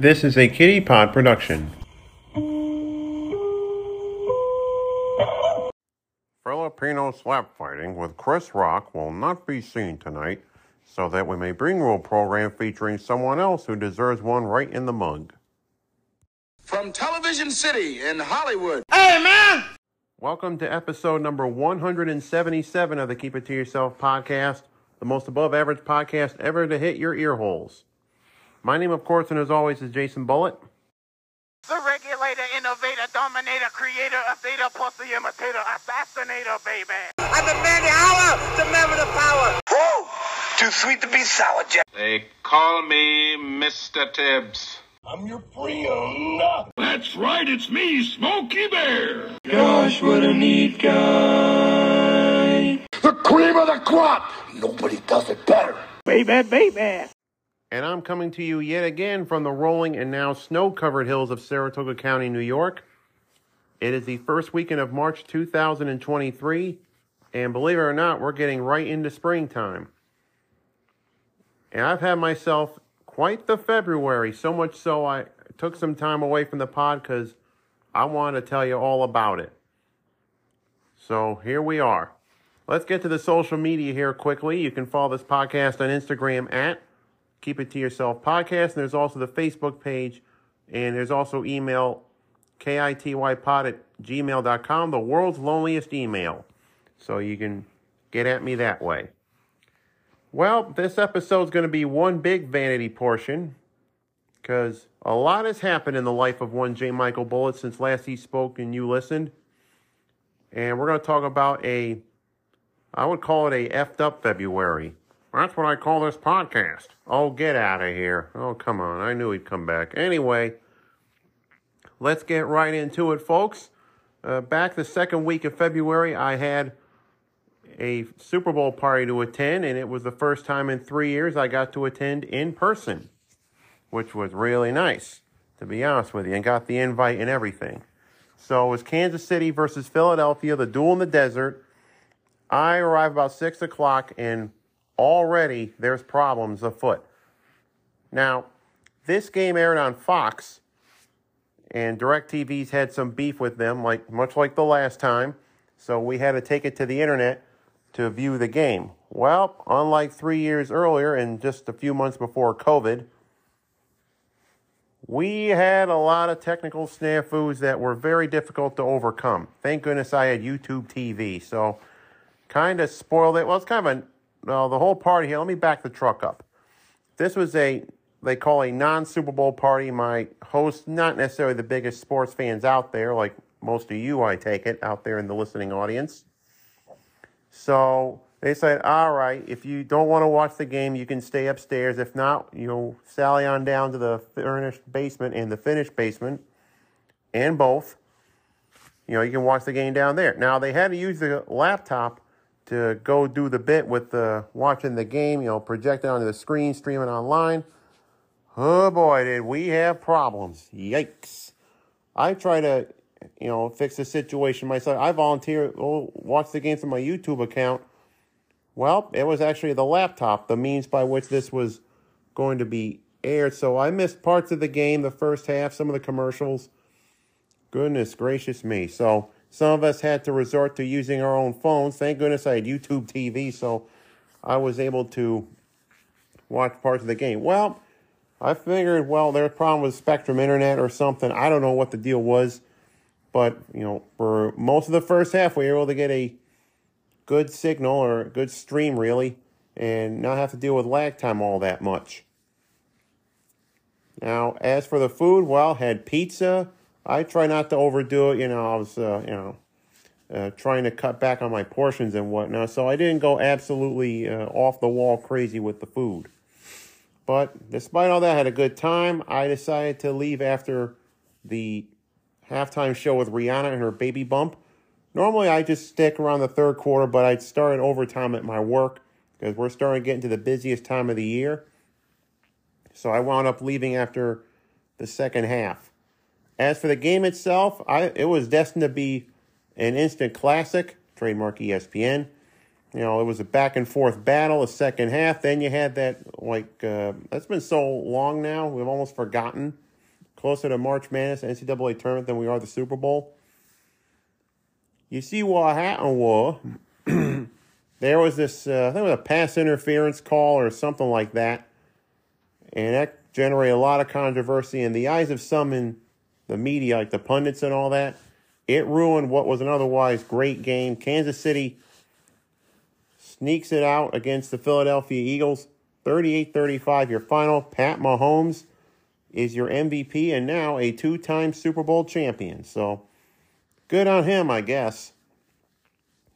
This is a Kitty Pod production. Filipino slap fighting with Chris Rock will not be seen tonight, so that we may bring you a program featuring someone else who deserves one right in the mug. From Television City in Hollywood. Welcome to episode number 177 of the Keep It To Yourself podcast, the most above average podcast ever to hit your ear holes. My name, of course, and as always, is Jason Bullitt. The regulator, innovator, dominator, creator, updater, pussy imitator, assassinator, baby. I'm the man, the hour, the man with the power. Woo! Too sweet to be sour, Jack. They call me Mr. Tibbs. I'm your friend. That's right, it's me, Smokey Bear. Gosh, what a neat guy. The cream of the crop. Nobody does it better. Baby, baby. And I'm coming to you yet again from the rolling and now snow covered hills of Saratoga County, New York. It is the first weekend of March 2023, and believe it or not, we're getting right into springtime. And I've had myself quite the February, so much so I took some time away from the pod because I want to tell you all about it. So here we are. Let's get to the social media here quickly. You can follow this podcast on Instagram at Keep It To Yourself Podcast. And there's also the Facebook page. And there's also email kitypod at gmail.com, the world's loneliest email. So you can get at me that way. Well, this episode is going to be one big vanity portion because a lot has happened in the life of one J. Michael Bullitt since last he spoke and you listened. And we're going to talk about a, I would call it a effed up February. That's what I call this podcast. Oh, get out of here. Oh, come on. I knew he'd come back. Anyway, let's get right into it, folks. Uh, back the second week of February, I had a Super Bowl party to attend, and it was the first time in three years I got to attend in person, which was really nice, to be honest with you, and got the invite and everything. So it was Kansas City versus Philadelphia, the duel in the desert. I arrived about 6 o'clock, and already there's problems afoot. Now, this game aired on Fox, and DirecTV's had some beef with them, like much like the last time. So we had to take it to the internet to view the game. Well, unlike three years earlier and just a few months before COVID, we had a lot of technical snafus that were very difficult to overcome. Thank goodness I had YouTube TV, so kind of spoiled it. Well, it's kind of a well, the whole party here. Let me back the truck up. This was a they call a non Super Bowl party. My host, not necessarily the biggest sports fans out there, like most of you, I take it, out there in the listening audience. So they said, all right, if you don't want to watch the game, you can stay upstairs. If not, you'll sally on down to the furnished basement and the finished basement, and both. You know, you can watch the game down there. Now they had to use the laptop to go do the bit with the watching the game. You know, project it onto the screen, streaming online. Oh boy, did we have problems! Yikes! I try to you know, fix the situation myself. I volunteer, oh, watch the game from my YouTube account. Well, it was actually the laptop, the means by which this was going to be aired. So I missed parts of the game, the first half, some of the commercials. Goodness gracious me. So some of us had to resort to using our own phones. Thank goodness I had YouTube TV, so I was able to watch parts of the game. Well, I figured, well, there's a problem with Spectrum Internet or something. I don't know what the deal was. But, you know, for most of the first half, we were able to get a good signal or a good stream, really, and not have to deal with lag time all that much. Now, as for the food, well, had pizza. I try not to overdo it. You know, I was, uh, you know, uh, trying to cut back on my portions and whatnot. So I didn't go absolutely uh, off the wall crazy with the food. But despite all that, I had a good time. I decided to leave after the halftime show with Rihanna and her baby bump. Normally, I just stick around the third quarter, but I'd start at overtime at my work because we're starting to get into the busiest time of the year. So I wound up leaving after the second half. As for the game itself, I it was destined to be an instant classic, trademark ESPN. You know, it was a back and forth battle, a second half. Then you had that, like, uh, that's been so long now, we've almost forgotten closer to March Madness NCAA tournament than we are the Super Bowl. You see what happened was there was this, uh, I think it was a pass interference call or something like that, and that generated a lot of controversy in the eyes of some in the media, like the pundits and all that. It ruined what was an otherwise great game. Kansas City sneaks it out against the Philadelphia Eagles. 38 35, your final. Pat Mahomes is your MVP and now a two time Super Bowl champion. So good on him, I guess.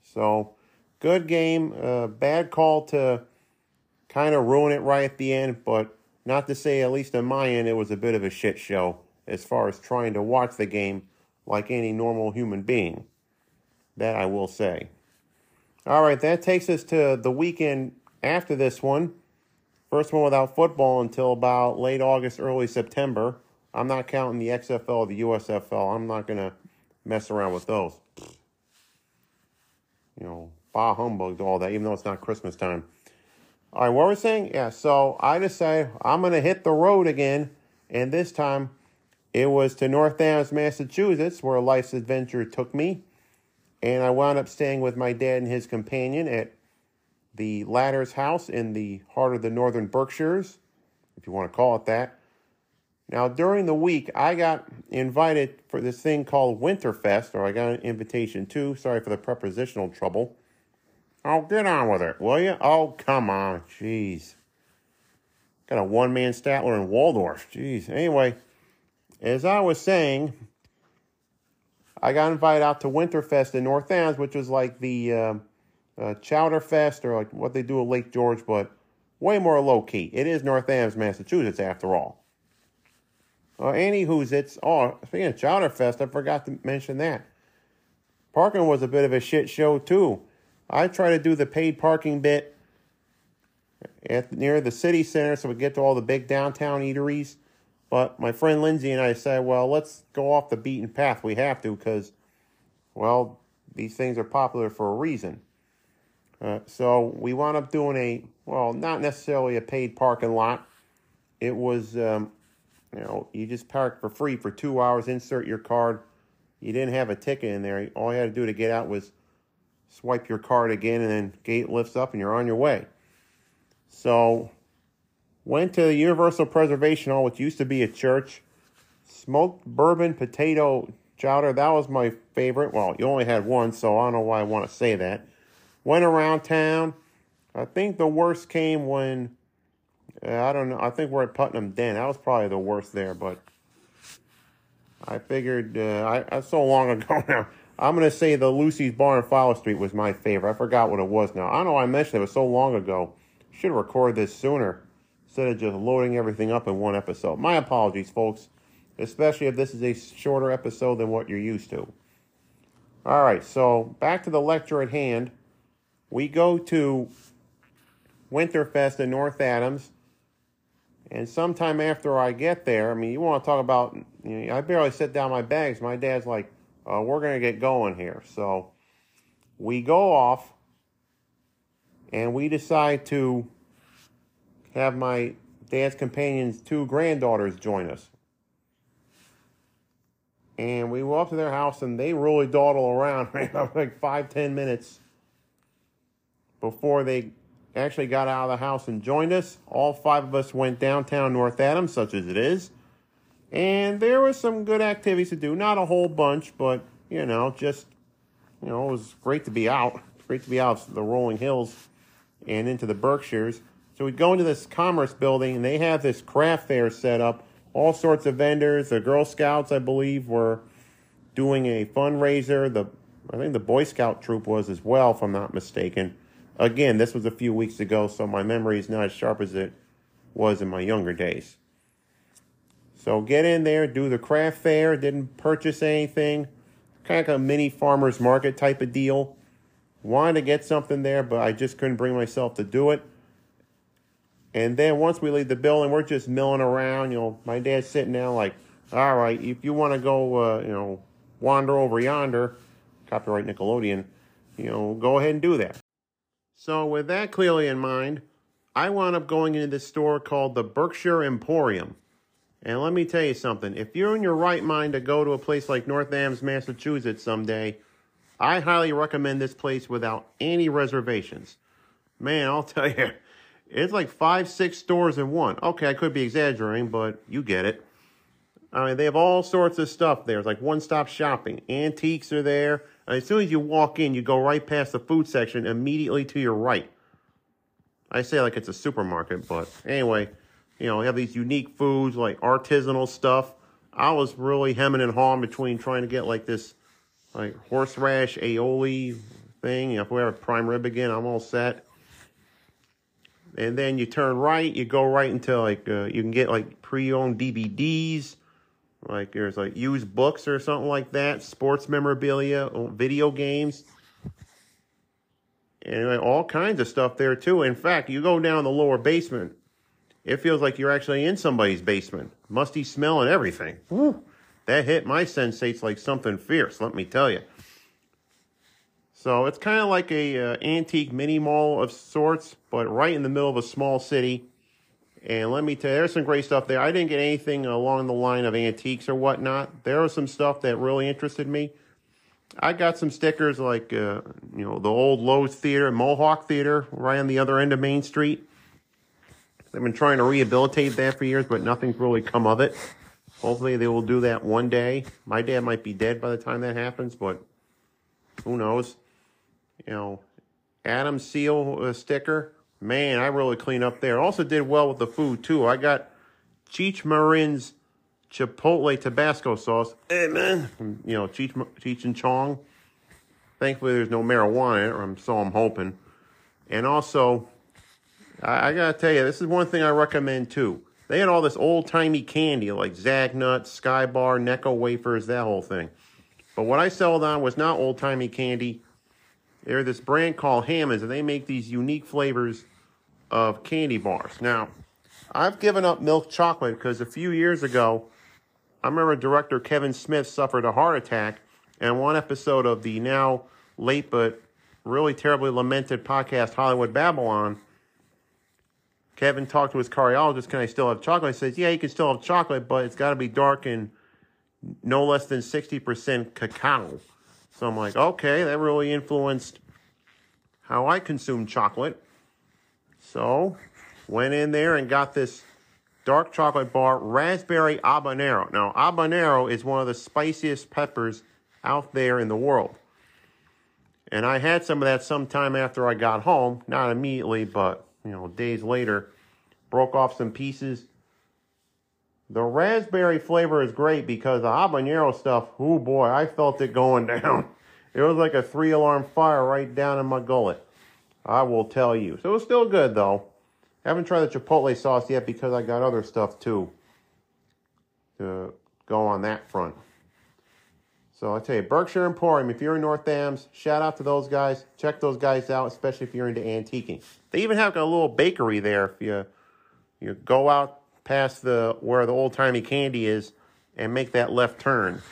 So good game. Uh, bad call to kind of ruin it right at the end, but not to say, at least on my end, it was a bit of a shit show as far as trying to watch the game like any normal human being. That I will say. All right, that takes us to the weekend after this one. First one without football until about late August, early September. I'm not counting the XFL the USFL. I'm not going to mess around with those. You know, bah humbug, all that, even though it's not Christmas time. All right, what were we're saying? Yeah, so I decided I'm going to hit the road again, and this time it was to North Adams, Massachusetts, where life's adventure took me. And I wound up staying with my dad and his companion at the latter's house in the heart of the northern Berkshires, if you want to call it that. Now, during the week, I got invited for this thing called Winterfest, or I got an invitation too. Sorry for the prepositional trouble. Oh, get on with it, will you? Oh, come on. Jeez. Got a one man Statler in Waldorf. Jeez. Anyway, as I was saying, I got invited out to Winterfest in North Adams, which was like the. Uh, uh, Chowder Fest or like what they do at Lake George, but way more low key. It is North Adams, Massachusetts, after all. Uh, anywho's it's oh speaking of Chowder Fest, I forgot to mention that. Parking was a bit of a shit show too. I try to do the paid parking bit at near the city center so we get to all the big downtown eateries. But my friend Lindsay and I said, well, let's go off the beaten path. We have to because, well, these things are popular for a reason. Uh, so we wound up doing a well, not necessarily a paid parking lot. It was, um, you know, you just parked for free for two hours, insert your card. You didn't have a ticket in there. All you had to do to get out was swipe your card again, and then gate lifts up, and you're on your way. So went to the Universal Preservation Hall, which used to be a church. Smoked bourbon potato chowder. That was my favorite. Well, you only had one, so I don't know why I want to say that. Went around town. I think the worst came when uh, I don't know. I think we're at Putnam Den. That was probably the worst there, but I figured uh, I, I so long ago now. I'm gonna say the Lucy's Bar in Fowler Street was my favorite. I forgot what it was now. I know. I mentioned it, it was so long ago. Should have recorded this sooner instead of just loading everything up in one episode. My apologies, folks, especially if this is a shorter episode than what you're used to. All right, so back to the lecture at hand we go to Winterfest in North Adams, and sometime after I get there, I mean, you want to talk about, you know, I barely set down my bags. My dad's like, uh, we're going to get going here. So we go off, and we decide to have my dad's companion's two granddaughters join us. And we up to their house, and they really dawdle around right like five, ten minutes before they actually got out of the house and joined us. All five of us went downtown North Adams, such as it is. And there was some good activities to do. Not a whole bunch, but, you know, just, you know, it was great to be out. Great to be out of the rolling hills and into the Berkshires. So we'd go into this commerce building, and they have this craft fair set up. All sorts of vendors. The Girl Scouts, I believe, were doing a fundraiser. The I think the Boy Scout troop was as well, if I'm not mistaken. Again, this was a few weeks ago, so my memory is not as sharp as it was in my younger days. So get in there, do the craft fair, didn't purchase anything. Kind of like a mini farmer's market type of deal. Wanted to get something there, but I just couldn't bring myself to do it. And then once we leave the building, we're just milling around. You know, my dad's sitting down like, all right, if you want to go, uh, you know, wander over yonder, copyright Nickelodeon, you know, go ahead and do that. So, with that clearly in mind, I wound up going into this store called the Berkshire Emporium. And let me tell you something. If you're in your right mind to go to a place like North Adams, Massachusetts someday, I highly recommend this place without any reservations. Man, I'll tell you, it's like five, six stores in one. Okay, I could be exaggerating, but you get it. I mean, they have all sorts of stuff there. It's like one-stop shopping. Antiques are there. And as soon as you walk in, you go right past the food section immediately to your right. I say like it's a supermarket, but anyway, you know, you have these unique foods like artisanal stuff. I was really hemming and hawing between trying to get like this like horseradish aioli thing. You know, if we have prime rib again, I'm all set. And then you turn right, you go right into like uh, you can get like pre-owned DVDs, like there's like used books or something like that, sports memorabilia, video games. Anyway, all kinds of stuff there too. In fact, you go down the lower basement, it feels like you're actually in somebody's basement. Musty smell and everything. That hit my sensates like something fierce, let me tell you. So it's kind of like a uh, antique mini mall of sorts, but right in the middle of a small city. And let me tell you, there's some great stuff there. I didn't get anything along the line of antiques or whatnot. There was some stuff that really interested me. I got some stickers like, uh, you know, the old Lowe's Theater, Mohawk Theater, right on the other end of Main Street. They've been trying to rehabilitate that for years, but nothing's really come of it. Hopefully they will do that one day. My dad might be dead by the time that happens, but who knows? You know, Adam Seal uh, sticker. Man, I really clean up there. Also did well with the food, too. I got Cheech Marin's Chipotle Tabasco sauce. Hey, man. You know, Cheech, Cheech and Chong. Thankfully, there's no marijuana in it, or so I'm hoping. And also, I, I gotta tell you, this is one thing I recommend too. They had all this old timey candy like Zagnut, Skybar, Necco wafers, that whole thing. But what I sold on was not old timey candy. They're this brand called Hammond's, and they make these unique flavors of candy bars. Now, I've given up milk chocolate because a few years ago, I remember director Kevin Smith suffered a heart attack, and one episode of the now late but really terribly lamented podcast Hollywood Babble-On, Kevin talked to his cardiologist, can I still have chocolate? He says, yeah, you can still have chocolate, but it's got to be dark and no less than 60% cacao. So I'm like, okay, that really influenced how I consume chocolate. So went in there and got this dark chocolate bar, raspberry habanero. Now, habanero is one of the spiciest peppers out there in the world. And I had some of that sometime after I got home, not immediately, but you know, days later, broke off some pieces. The raspberry flavor is great because the habanero stuff, oh boy, I felt it going down. It was like a three alarm fire right down in my gullet. I will tell you. So it was still good though. I Haven't tried the chipotle sauce yet because I got other stuff too to go on that front. So I tell you, Berkshire Emporium, if you're in North Adams, shout out to those guys. Check those guys out, especially if you're into antiquing. They even have a little bakery there if you you go out past the where the old timey candy is and make that left turn.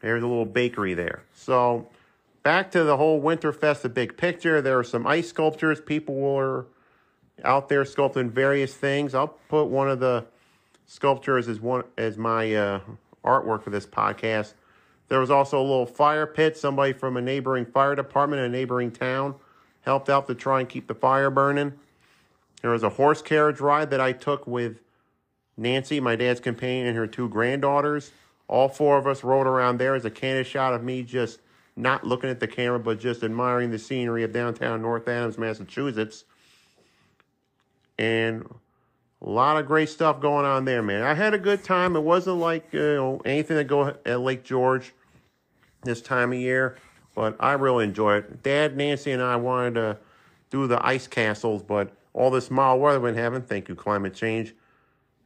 There's a little bakery there. So back to the whole Winterfest, the big picture. There are some ice sculptures. People were out there sculpting various things. I'll put one of the sculptures as one as my uh, artwork for this podcast. There was also a little fire pit. Somebody from a neighboring fire department in a neighboring town helped out to try and keep the fire burning. There was a horse carriage ride that I took with Nancy, my dad's companion, and her two granddaughters. All four of us rode around there as a candid shot of me just not looking at the camera, but just admiring the scenery of downtown North Adams, Massachusetts. And a lot of great stuff going on there, man. I had a good time. It wasn't like you know anything that go at Lake George this time of year, but I really enjoyed it. Dad, Nancy, and I wanted to do the ice castles, but all this mild weather we've been having, thank you, climate change,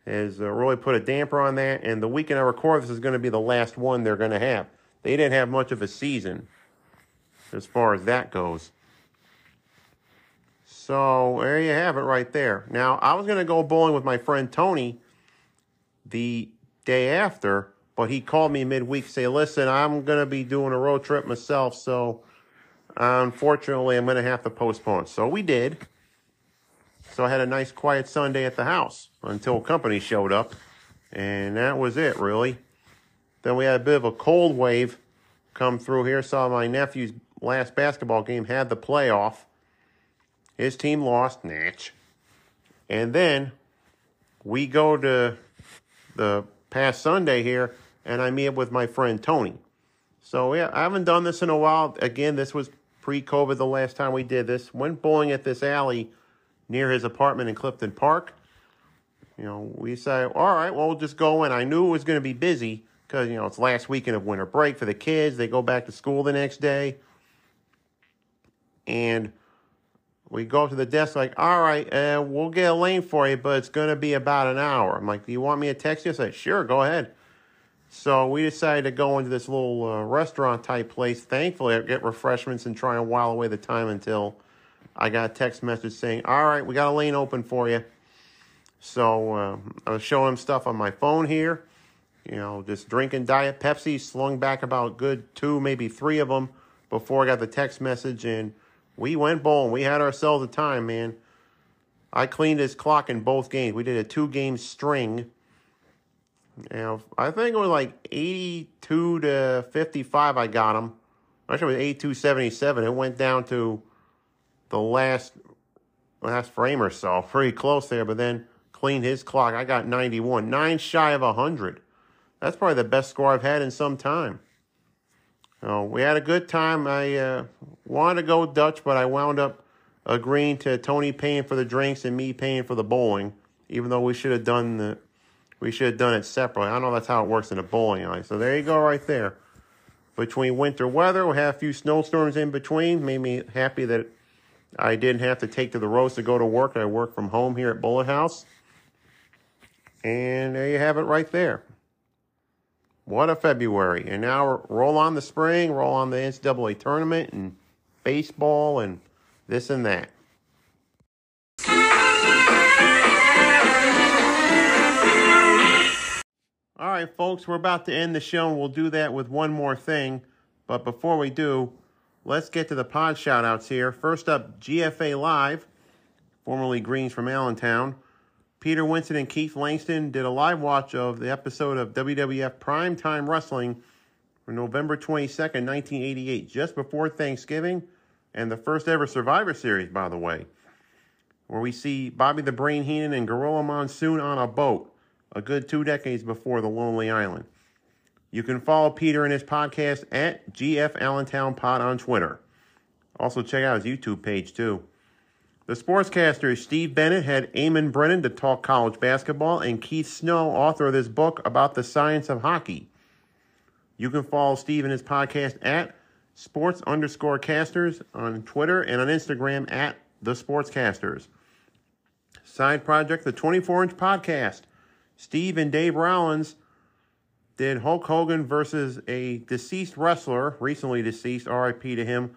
has uh, really put a damper on that. And the weekend I record this is going to be the last one they're going to have. They didn't have much of a season as far as that goes. So there you have it right there. Now, I was going to go bowling with my friend Tony the day after, but he called me midweek say, listen, I'm going to be doing a road trip myself, so unfortunately I'm going to have to postpone. So we did. So I had a nice quiet Sunday at the house until company showed up. And that was it, really. Then we had a bit of a cold wave come through here. Saw my nephew's last basketball game had the playoff. His team lost, Natch. And then we go to the past Sunday here, and I meet up with my friend Tony. So yeah, I haven't done this in a while. Again, this was pre-COVID the last time we did this. Went bowling at this alley near his apartment in Clifton Park. You know, we say, all right, well, we'll just go in. I knew it was going to be busy because, you know, it's last weekend of winter break for the kids. They go back to school the next day. And we go up to the desk like, all right, uh, we'll get a lane for you, but it's going to be about an hour. I'm like, do you want me to text you? I said, sure, go ahead. So we decided to go into this little uh, restaurant type place. Thankfully, I get refreshments and try and while away the time until I got a text message saying, all right, we got a lane open for you. So uh, I was showing him stuff on my phone here. You know, just drinking Diet Pepsi, slung back about good two, maybe three of them before I got the text message. And we went bowling. We had ourselves a time, man. I cleaned his clock in both games. We did a two game string. You know, I think it was like 82 to 55 I got him. Actually, it was 82 77. It went down to the last last frame or so. Pretty close there, but then cleaned his clock. I got 91, nine shy of 100. That's probably the best score I've had in some time. So we had a good time. I uh, wanted to go Dutch, but I wound up agreeing to Tony paying for the drinks and me paying for the bowling, even though we should have done the we should have done it separately. I know that's how it works in a bowling alley. So there you go, right there. Between winter weather, we had a few snowstorms in between. Made me happy that I didn't have to take to the roads to go to work. I work from home here at Bullitt House. And there you have it right there. What a February. And now roll on the spring, roll on the NCAA tournament and baseball and this and that. All right, folks, we're about to end the show, and we'll do that with one more thing. But before we do, let's get to the pod shout outs here. First up, GFA Live, formerly Greens from Allentown. Peter Winston and Keith Langston did a live watch of the episode of WWF Primetime Wrestling for November 22nd, 1988, just before Thanksgiving, and the first ever Survivor Series, by the way, where we see Bobby the Brain Heenan and Gorilla Monsoon on a boat, a good two decades before The Lonely Island. You can follow Peter and his podcast at GF Allentown Pod on Twitter. Also, check out his YouTube page, too. The sportscaster Steve Bennett had Eamonn Brennan to talk college basketball, and Keith Snow, author of this book about the science of hockey. You can follow Steve and his podcast at sports underscore casters on Twitter and on Instagram at the sportscasters. Side project, the 24 inch podcast. Steve and Dave Rollins did Hulk Hogan versus a deceased wrestler, recently deceased, RIP to him,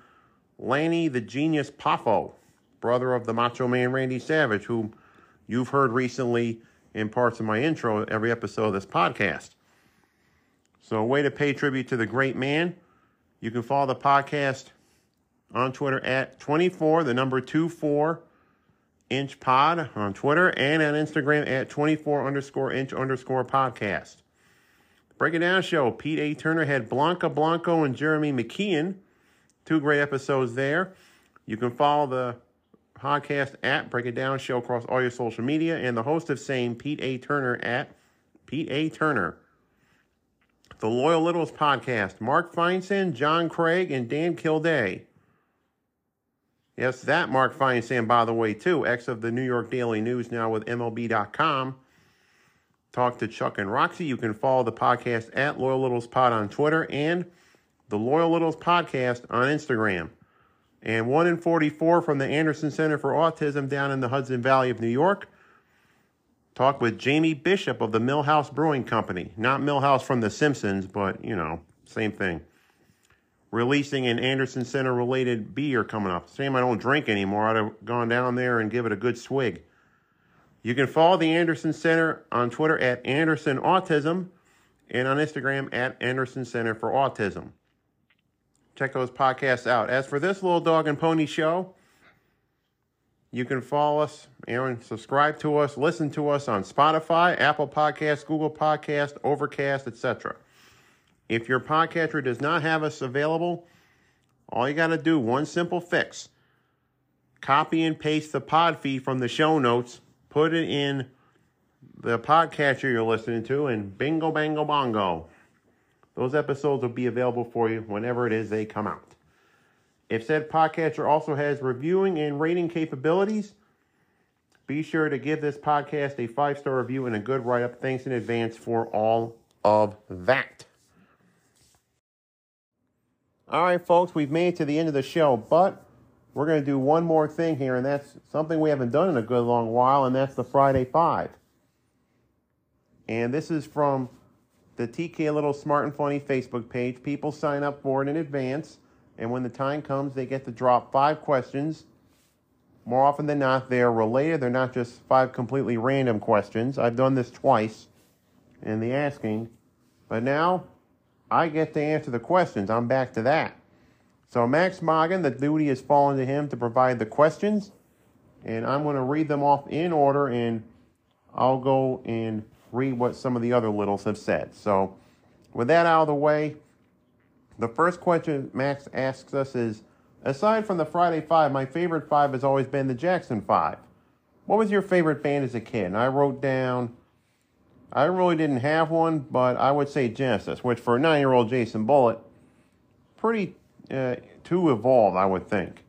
Lanny the Genius Poffo, brother of the Macho Man Randy Savage, whom you've heard recently in parts of my intro every episode of this podcast. So, a way to pay tribute to the great man. You can follow the podcast on Twitter at 24, the number 24 inch pod on Twitter and on Instagram at 24 underscore inch underscore podcast. Break It Down Show, Pete A. Turner had Blanca Blanco and Jeremy McKeon. Two great episodes there. You can follow the podcast at Break It Down Show across all your social media and the host of same, Pete A. Turner, at Pete A. Turner. The Loyal Littles podcast, Mark Feinsand, John Craig, and Dan Kilday. Yes, that Mark Feinsand, by the way, too, ex of the New York Daily News, now with MLB.com. Talk to Chuck and Roxy. You can follow the podcast at Loyal Littles Pod on Twitter and the Loyal Littles Podcast on Instagram. And 1 in 44 from the Anderson Center for Autism down in the Hudson Valley of New York. Talk with Jamie Bishop of the Millhouse Brewing Company. Not Milhouse from The Simpsons, but, you know, same thing releasing an Anderson Center related beer coming up. Same, I don't drink anymore. I'd have gone down there and give it a good swig. You can follow the Anderson Center on Twitter at Anderson Autism and on Instagram at Anderson Center for Autism. Check those podcasts out. As for this little dog and pony show, You can follow us and subscribe to us, listen to us on Spotify, Apple Podcasts, Google Podcast, Overcast, etc. If your podcatcher does not have us available, all you got to do, one simple fix. Copy and paste the pod feed from the show notes, put it in the podcatcher you're listening to, and bingo, bango, bongo. Those episodes will be available for you whenever it is they come out. If said podcatcher also has reviewing and rating capabilities, be sure to give this podcast a five star review and a good write up. Thanks in advance for all of that. All right, folks, we've made it to the end of the show, but we're going to do one more thing here, and that's something we haven't done in a good long while, and that's the Friday Five. And this is from the TK Little Smart and Funny Facebook page. People sign up for it in advance, and when the time comes, they get to drop five questions. More often than not, they're related. They're not just five completely random questions. I've done this twice in the asking, but now I get to answer the questions. I'm back to that. So Max Mogan, the duty has fallen to him to provide the questions, and I'm going to read them off in order, and I'll go and read what some of the other littles have said. So with that out of the way, the first question Max asks us is, aside from the Friday Five, my favorite five has always been the Jackson Five. What was your favorite band as a kid? And I wrote down I really didn't have one, but I would say Genesis, which for a nine year old Jason Bullitt, pretty uh, too evolved, I would think.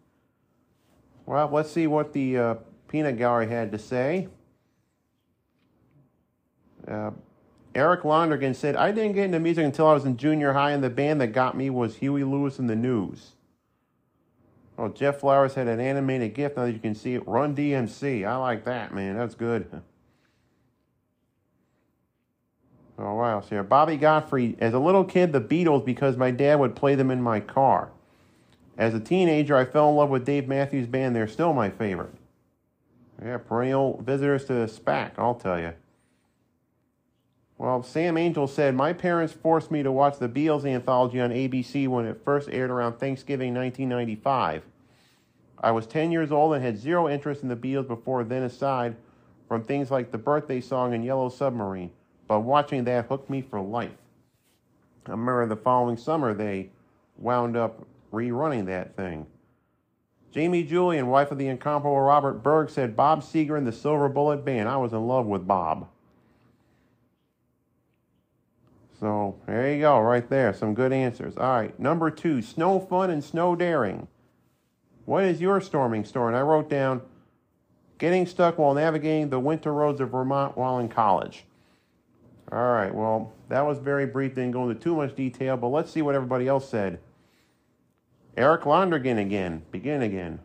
Well, let's see what the uh, peanut gallery had to say. Uh, Eric Londergan said, I didn't get into music until I was in junior high, and the band that got me was Huey Lewis and the News. Oh, Jeff Flowers had an animated gift. Now that you can see it, Run DMC. I like that, man. That's good. Oh, wow. So, Bobby Godfrey, as a little kid, the Beatles because my dad would play them in my car. As a teenager, I fell in love with Dave Matthews Band. They're still my favorite. Yeah, perennial visitors to SPAC, I'll tell you. Well, Sam Angel said, My parents forced me to watch the Beatles anthology on ABC when it first aired around Thanksgiving 1995. I was 10 years old and had zero interest in the Beatles before then, aside from things like the birthday song and Yellow Submarine but watching that hooked me for life. I remember the following summer they wound up rerunning that thing. Jamie Julian, wife of the incomparable Robert Berg, said Bob Seger and the Silver Bullet Band. I was in love with Bob. So there you go, right there. Some good answers. All right, number two, snow fun and snow daring. What is your storming story? And I wrote down getting stuck while navigating the winter roads of Vermont while in college. All right, well, that was very brief, didn't go into too much detail, but let's see what everybody else said. Eric Londergan again, begin again.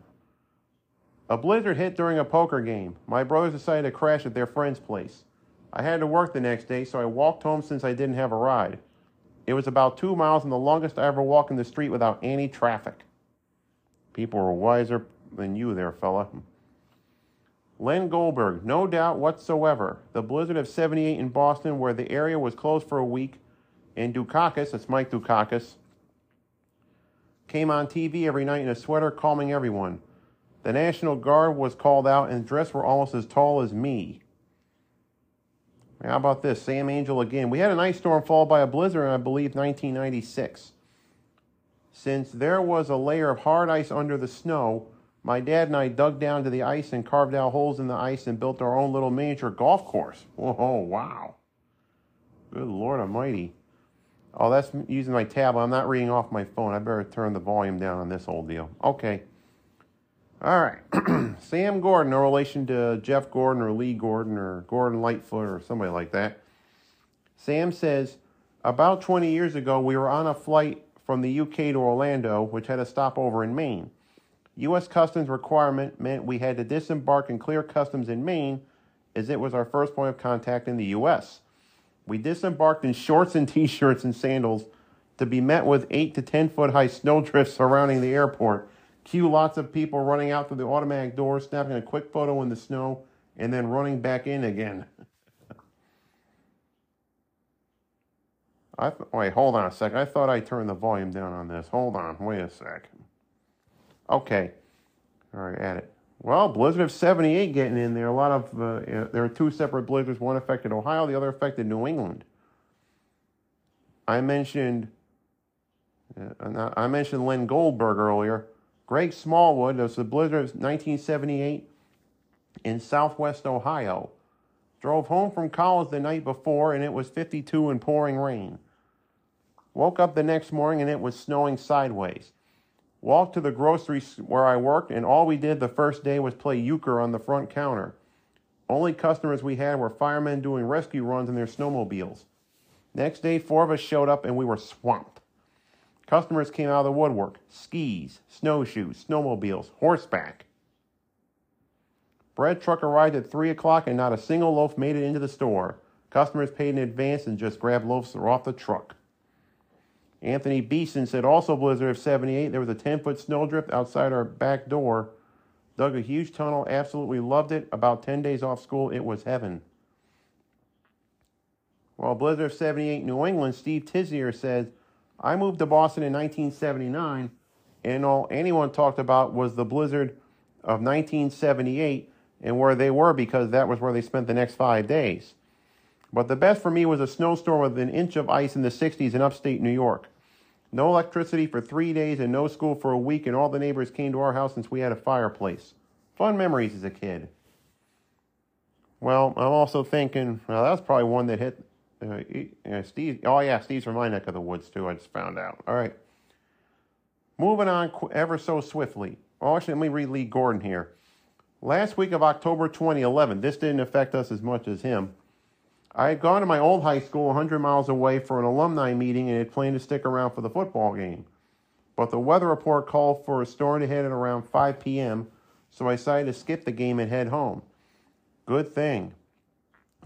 A blizzard hit during a poker game. My brothers decided to crash at their friend's place. I had to work the next day, so I walked home since I didn't have a ride. It was about two miles and the longest I ever walked in the street without any traffic. People were wiser than you there, fella. Len Goldberg, no doubt whatsoever. The blizzard of 78 in Boston, where the area was closed for a week, and Dukakis, that's Mike Dukakis, came on TV every night in a sweater, calming everyone. The National Guard was called out, and dressed were almost as tall as me. How about this? Sam Angel again. We had an ice storm followed by a blizzard in, I believe, 1996. Since there was a layer of hard ice under the snow, my dad and I dug down to the ice and carved out holes in the ice and built our own little miniature golf course. Whoa, wow. Good Lord Almighty. Oh, that's using my tablet. I'm not reading off my phone. I better turn the volume down on this old deal. Okay. All right. Sam Gordon, no relation to Jeff Gordon or Lee Gordon or Gordon Lightfoot or somebody like that. Sam says, about 20 years ago, we were on a flight from the UK to Orlando, which had a stopover in Maine. U.S. Customs requirement meant we had to disembark and clear customs in Maine, as it was our first point of contact in the U.S. We disembarked in shorts and t shirts and sandals to be met with 8 to 10 foot high snowdrifts surrounding the airport. Cue lots of people running out through the automatic doors, snapping a quick photo in the snow, and then running back in again. I th- wait, hold on a sec. I thought I turned the volume down on this. Hold on, wait a sec. Okay. All right, add it. Well, Blizzard of 78 getting in there. A lot of, uh, there are two separate blizzards. One affected Ohio, the other affected New England. I mentioned, uh, I mentioned Len Goldberg earlier. Greg Smallwood, was the blizzard of 1978 in southwest Ohio. Drove home from college the night before and it was 52 and pouring rain. Woke up the next morning and it was snowing sideways. Walked to the grocery where I worked and all we did the first day was play euchre on the front counter. Only customers we had were firemen doing rescue runs in their snowmobiles. Next day, four of us showed up and we were swamped. Customers came out of the woodwork skis, snowshoes, snowmobiles, horseback. Bread truck arrived at 3 o'clock and not a single loaf made it into the store. Customers paid in advance and just grabbed loaves off the truck. Anthony Beeson said also blizzard of 78. There was a 10 foot snowdrift outside our back door. Dug a huge tunnel, absolutely loved it. About 10 days off school, it was heaven. While Blizzard of 78 New England, Steve Tizier says, I moved to Boston in 1979, and all anyone talked about was the blizzard of 1978 and where they were because that was where they spent the next five days. But the best for me was a snowstorm with an inch of ice in the 60s in upstate New York. No electricity for three days and no school for a week, and all the neighbors came to our house since we had a fireplace. Fun memories as a kid. Well, I'm also thinking, well, that was probably one that hit uh, Steve. Oh, yeah, Steve's from my neck of the woods, too. I just found out. All right. Moving on ever so swiftly. Oh, actually, let me read Lee Gordon here. Last week of October 2011, this didn't affect us as much as him. I had gone to my old high school 100 miles away for an alumni meeting and had planned to stick around for the football game. But the weather report called for a storm to hit at around 5 p.m., so I decided to skip the game and head home. Good thing.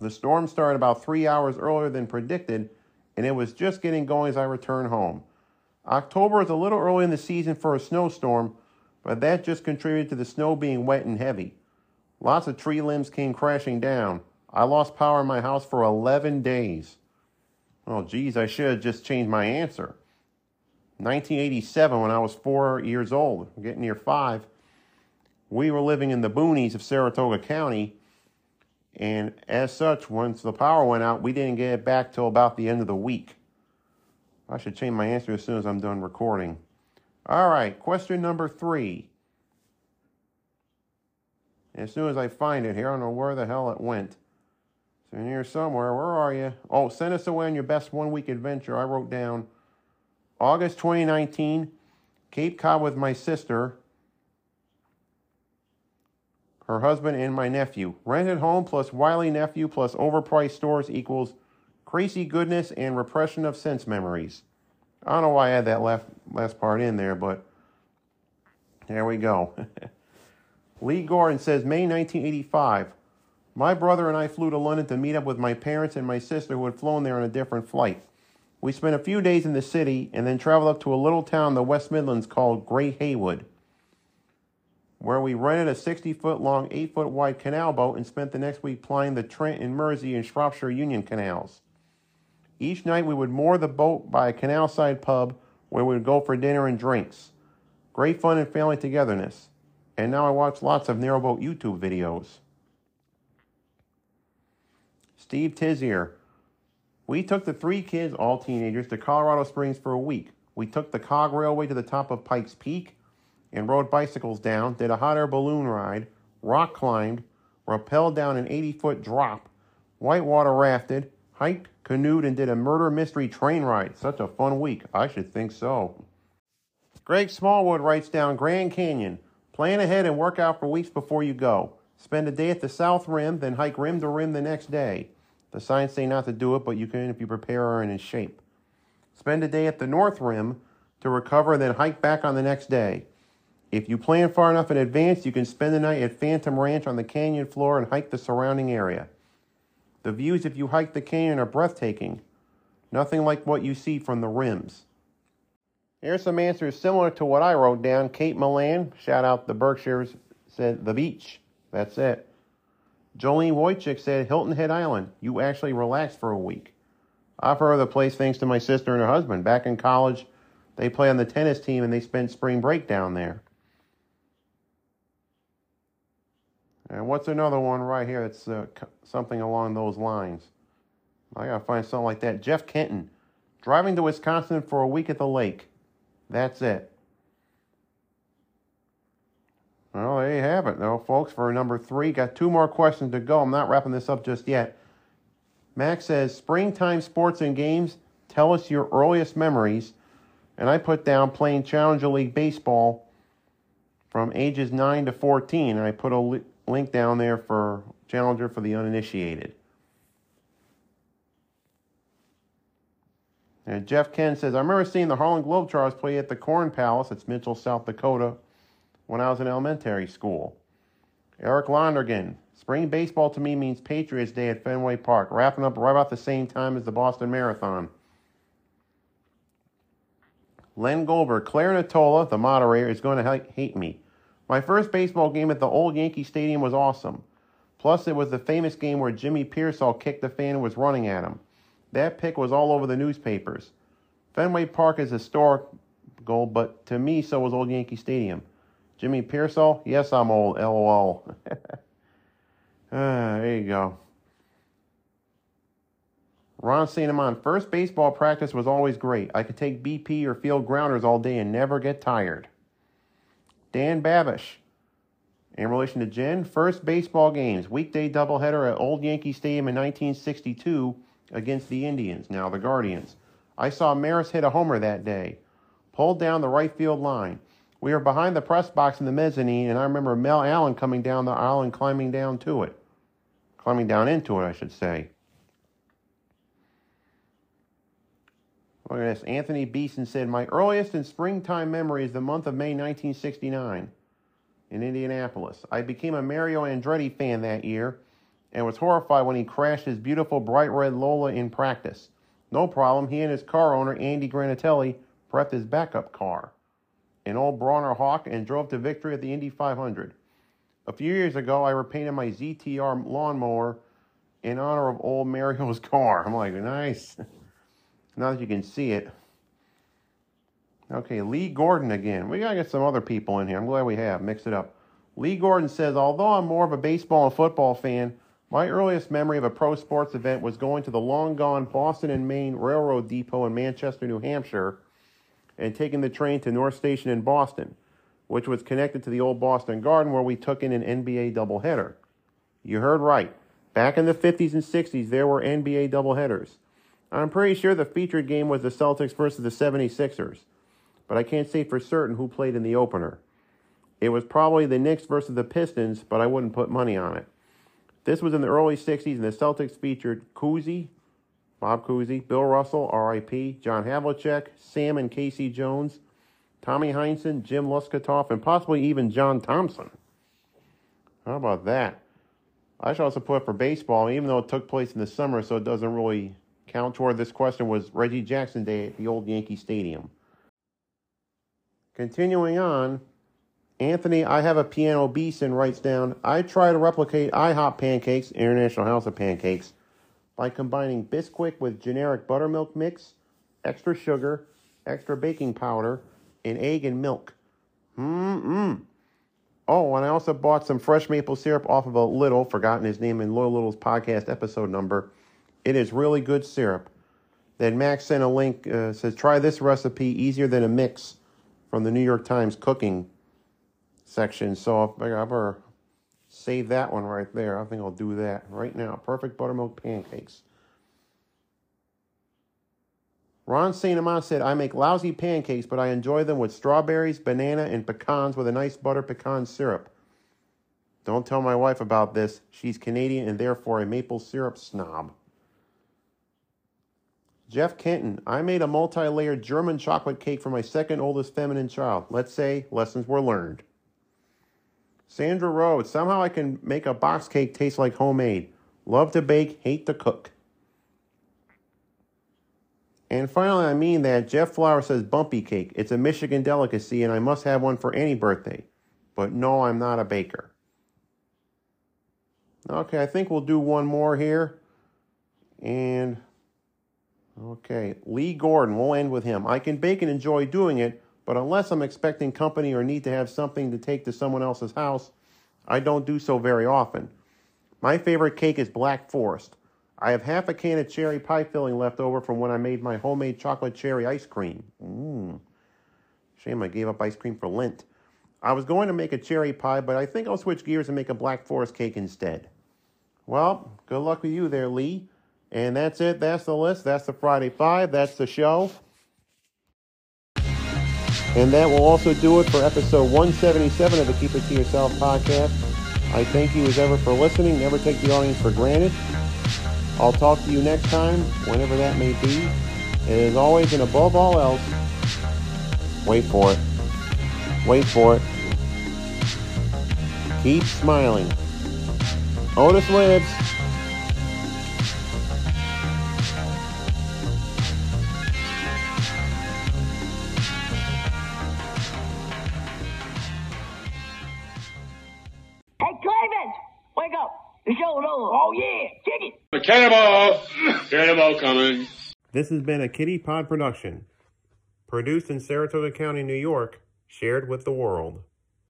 The storm started about three hours earlier than predicted, and it was just getting going as I returned home. October is a little early in the season for a snowstorm, but that just contributed to the snow being wet and heavy. Lots of tree limbs came crashing down. I lost power in my house for 11 days. Oh, geez, I should have just changed my answer. 1987, when I was four years old, getting near five, we were living in the boonies of Saratoga County, and as such, once the power went out, we didn't get it back till about the end of the week. I should change my answer as soon as I'm done recording. All right, question number three. As soon as I find it here, I don't know where the hell it went. It's in here somewhere. Where are you? Oh, send us away on your best one week adventure. I wrote down August 2019, Cape Cod with my sister, her husband, and my nephew. Rented home plus wily nephew plus overpriced stores equals crazy goodness and repression of sense memories. I don't know why I had that last, last part in there, but there we go. Lee Gordon says May 1985. My brother and I flew to London to meet up with my parents and my sister who had flown there on a different flight. We spent a few days in the city and then traveled up to a little town in the West Midlands called Great Haywood, where we rented a 60 foot long, 8 foot wide canal boat and spent the next week plying the Trent and Mersey and Shropshire Union canals. Each night we would moor the boat by a canal side pub where we would go for dinner and drinks. Great fun and family togetherness. And now I watch lots of narrowboat YouTube videos. Steve Tizier. We took the three kids, all teenagers, to Colorado Springs for a week. We took the cog railway to the top of Pikes Peak and rode bicycles down, did a hot air balloon ride, rock climbed, rappelled down an 80 foot drop, whitewater rafted, hiked, canoed, and did a murder mystery train ride. Such a fun week. I should think so. Greg Smallwood writes down Grand Canyon. Plan ahead and work out for weeks before you go. Spend a day at the south rim, then hike rim to rim the next day. The signs say not to do it, but you can if you prepare and in shape. Spend a day at the north rim to recover, then hike back on the next day. If you plan far enough in advance, you can spend the night at Phantom Ranch on the canyon floor and hike the surrounding area. The views if you hike the canyon are breathtaking. Nothing like what you see from the rims. Here's some answers similar to what I wrote down. Kate Milan, shout out the Berkshires, said the beach. That's it. Jolene Wojcik said Hilton Head Island. You actually relaxed for a week. I've heard of the place thanks to my sister and her husband. Back in college, they play on the tennis team and they spent spring break down there. And what's another one right here that's uh, something along those lines? I gotta find something like that. Jeff Kenton, driving to Wisconsin for a week at the lake. That's it. Well, there you have it, though, folks, for number three. Got two more questions to go. I'm not wrapping this up just yet. Max says, Springtime sports and games, tell us your earliest memories. And I put down playing Challenger League baseball from ages 9 to 14. And I put a li- link down there for Challenger for the uninitiated. And Jeff Ken says, I remember seeing the Harlem Globetrotters play at the Corn Palace, it's Mitchell, South Dakota, when I was in elementary school. Eric Londergan, spring baseball to me means Patriots Day at Fenway Park, wrapping up right about the same time as the Boston Marathon. Len Goldberg, Claire Natola, the moderator, is going to hate me. My first baseball game at the old Yankee Stadium was awesome. Plus, it was the famous game where Jimmy Piersall kicked the fan who was running at him. That pick was all over the newspapers. Fenway Park is historical, but to me, so was Old Yankee Stadium. Jimmy Piersall? Yes, I'm old. LOL. ah, there you go. Ron. Amant, first baseball practice was always great. I could take BP or field grounders all day and never get tired. Dan Babish, in relation to Jen, first baseball games, weekday doubleheader at Old Yankee Stadium in 1962 against the Indians, now the Guardians. I saw Maris hit a homer that day, pulled down the right field line. We were behind the press box in the mezzanine, and I remember Mel Allen coming down the aisle and climbing down to it. Climbing down into it, I should say. Look at this. Anthony Beeson said, My earliest and springtime memory is the month of May 1969 in Indianapolis. I became a Mario Andretti fan that year and was horrified when he crashed his beautiful bright red Lola in practice. No problem, he and his car owner, Andy Granatelli, prepped his backup car, an old Brawner Hawk, and drove to victory at the Indy 500. A few years ago, I repainted my ZTR lawnmower in honor of old Mario's car. I'm like, nice. now that you can see it. Okay, Lee Gordon again. We gotta get some other people in here. I'm glad we have. Mix it up. Lee Gordon says, although I'm more of a baseball and football fan, my earliest memory of a pro sports event was going to the long gone Boston and Maine Railroad Depot in Manchester, New Hampshire, and taking the train to North Station in Boston, which was connected to the old Boston Garden where we took in an NBA doubleheader. You heard right. Back in the 50s and 60s, there were NBA doubleheaders. I'm pretty sure the featured game was the Celtics versus the 76ers, but I can't say for certain who played in the opener. It was probably the Knicks versus the Pistons, but I wouldn't put money on it. This was in the early 60s, and the Celtics featured Cousy, Bob Cousy, Bill Russell, R.I.P., John Havlicek, Sam and K.C. Jones, Tommy Heinsohn, Jim Loscutoff, and possibly even John Thompson. How about that? I should also put for baseball, even though it took place in the summer, so it doesn't really count toward this question, was Reggie Jackson Day at the old Yankee Stadium. Continuing on, Anthony, I have a piano beeson writes down, I try to replicate IHOP pancakes, International House of Pancakes, by combining Bisquick with generic buttermilk mix, extra sugar, extra baking powder, and egg and milk. Mmm. Oh, and I also bought some fresh maple syrup off of a Little, forgotten his name in Loyal Little's podcast episode number. It is really good syrup. Then Max sent a link, uh, says, try this recipe, easier than a mix, from the New York Times cooking section. So if I ever save that one right there, I think I'll do that right now. Perfect buttermilk pancakes. Ron St. Amant said, I make lousy pancakes, but I enjoy them with strawberries, banana, and pecans with a nice butter pecan syrup. Don't tell my wife about this. She's Canadian and therefore a maple syrup snob. Jeff Kenton, I made a multi layered German chocolate cake for my second oldest feminine child. Let's say lessons were learned. Sandra Rhodes, somehow I can make a box cake taste like homemade. Love to bake, hate to cook. And finally, I mean that Jeff Flower says bumpy cake. It's a Michigan delicacy, and I must have one for any birthday. But no, I'm not a baker. Okay, I think we'll do one more here. And, okay, Lee Gordon, we'll end with him. I can bake and enjoy doing it, but unless I'm expecting company or need to have something to take to someone else's house, I don't do so very often. My favorite cake is Black Forest. I have half a can of cherry pie filling left over from when I made my homemade chocolate cherry ice cream. Mmm. Shame I gave up ice cream for Lent. I was going to make a cherry pie, but I think I'll switch gears and make a Black Forest cake instead. Well, good luck with you there, Lee. And that's it. That's the list. That's the Friday Five. That's the show. And that will also do it for episode 177 of the Keep It To Yourself podcast. I thank you as ever for listening. Never take the audience for granted. I'll talk to you next time, whenever that may be. And as always, and above all else, wait for it. Wait for it. Keep smiling. Otis lives. Cannonball! Cannonball coming. This has been a Kitty Pod production, produced in Saratoga County, New York, shared with the world.